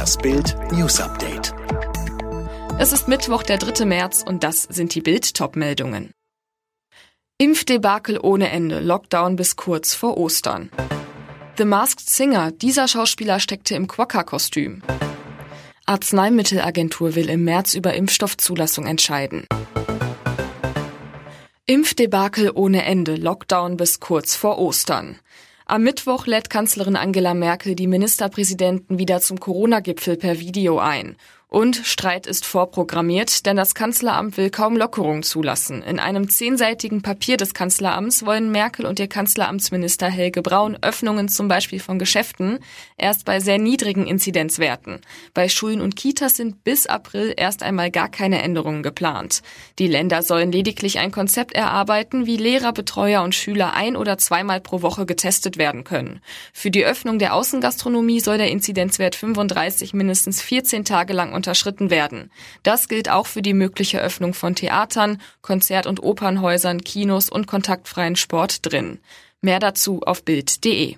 Das Bild News Update. Es ist Mittwoch, der 3. März und das sind die Bild-Top-Meldungen. Impfdebakel ohne Ende, Lockdown bis kurz vor Ostern. The Masked Singer, dieser Schauspieler steckte im Quokka-Kostüm. Arzneimittelagentur will im März über Impfstoffzulassung entscheiden. Impfdebakel ohne Ende, Lockdown bis kurz vor Ostern. Am Mittwoch lädt Kanzlerin Angela Merkel die Ministerpräsidenten wieder zum Corona-Gipfel per Video ein. Und Streit ist vorprogrammiert, denn das Kanzleramt will kaum Lockerung zulassen. In einem zehnseitigen Papier des Kanzleramts wollen Merkel und ihr Kanzleramtsminister Helge Braun Öffnungen zum Beispiel von Geschäften erst bei sehr niedrigen Inzidenzwerten. Bei Schulen und Kitas sind bis April erst einmal gar keine Änderungen geplant. Die Länder sollen lediglich ein Konzept erarbeiten, wie Lehrer, Betreuer und Schüler ein- oder zweimal pro Woche getestet werden können. Für die Öffnung der Außengastronomie soll der Inzidenzwert 35 mindestens 14 Tage lang unterschritten werden. Das gilt auch für die mögliche Öffnung von Theatern, Konzert- und Opernhäusern, Kinos und kontaktfreien Sport drin. Mehr dazu auf Bild.de.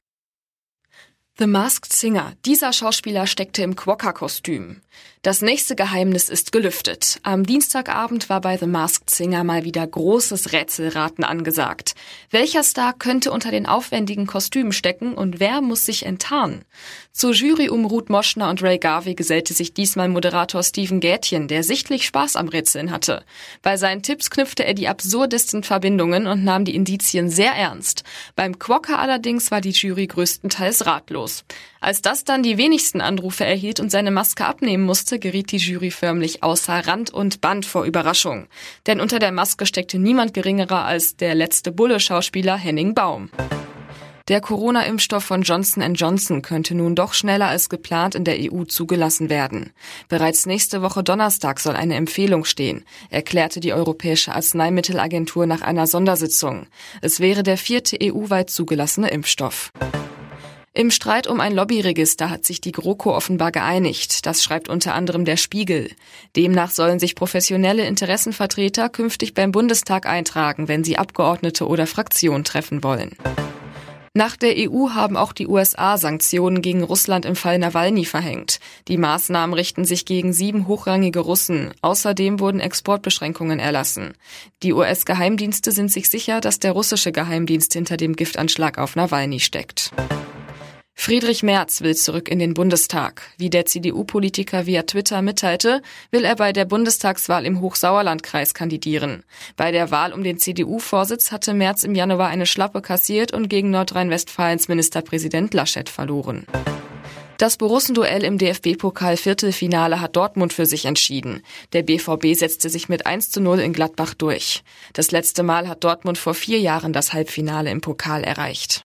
The Masked Singer. Dieser Schauspieler steckte im Quokka-Kostüm. Das nächste Geheimnis ist gelüftet. Am Dienstagabend war bei The Masked Singer mal wieder großes Rätselraten angesagt. Welcher Star könnte unter den aufwendigen Kostümen stecken und wer muss sich enttarnen? Zur Jury um Ruth Moschner und Ray Garvey gesellte sich diesmal Moderator Steven Gätchen, der sichtlich Spaß am Rätseln hatte. Bei seinen Tipps knüpfte er die absurdesten Verbindungen und nahm die Indizien sehr ernst. Beim Quokka allerdings war die Jury größtenteils ratlos. Als das dann die wenigsten Anrufe erhielt und seine Maske abnehmen musste, geriet die Jury förmlich außer Rand und Band vor Überraschung. Denn unter der Maske steckte niemand geringerer als der letzte Bulle-Schauspieler Henning Baum. Der Corona-Impfstoff von Johnson Johnson könnte nun doch schneller als geplant in der EU zugelassen werden. Bereits nächste Woche Donnerstag soll eine Empfehlung stehen, erklärte die Europäische Arzneimittelagentur nach einer Sondersitzung. Es wäre der vierte EU-weit zugelassene Impfstoff. Im Streit um ein Lobbyregister hat sich die GroKo offenbar geeinigt. Das schreibt unter anderem der Spiegel. Demnach sollen sich professionelle Interessenvertreter künftig beim Bundestag eintragen, wenn sie Abgeordnete oder Fraktionen treffen wollen. Nach der EU haben auch die USA Sanktionen gegen Russland im Fall Nawalny verhängt. Die Maßnahmen richten sich gegen sieben hochrangige Russen. Außerdem wurden Exportbeschränkungen erlassen. Die US-Geheimdienste sind sich sicher, dass der russische Geheimdienst hinter dem Giftanschlag auf Nawalny steckt. Friedrich Merz will zurück in den Bundestag. Wie der CDU-Politiker via Twitter mitteilte, will er bei der Bundestagswahl im Hochsauerlandkreis kandidieren. Bei der Wahl um den CDU-Vorsitz hatte Merz im Januar eine Schlappe kassiert und gegen Nordrhein-Westfalens Ministerpräsident Laschet verloren. Das Borussenduell im DFB-Pokal-Viertelfinale hat Dortmund für sich entschieden. Der BVB setzte sich mit 1 zu 0 in Gladbach durch. Das letzte Mal hat Dortmund vor vier Jahren das Halbfinale im Pokal erreicht.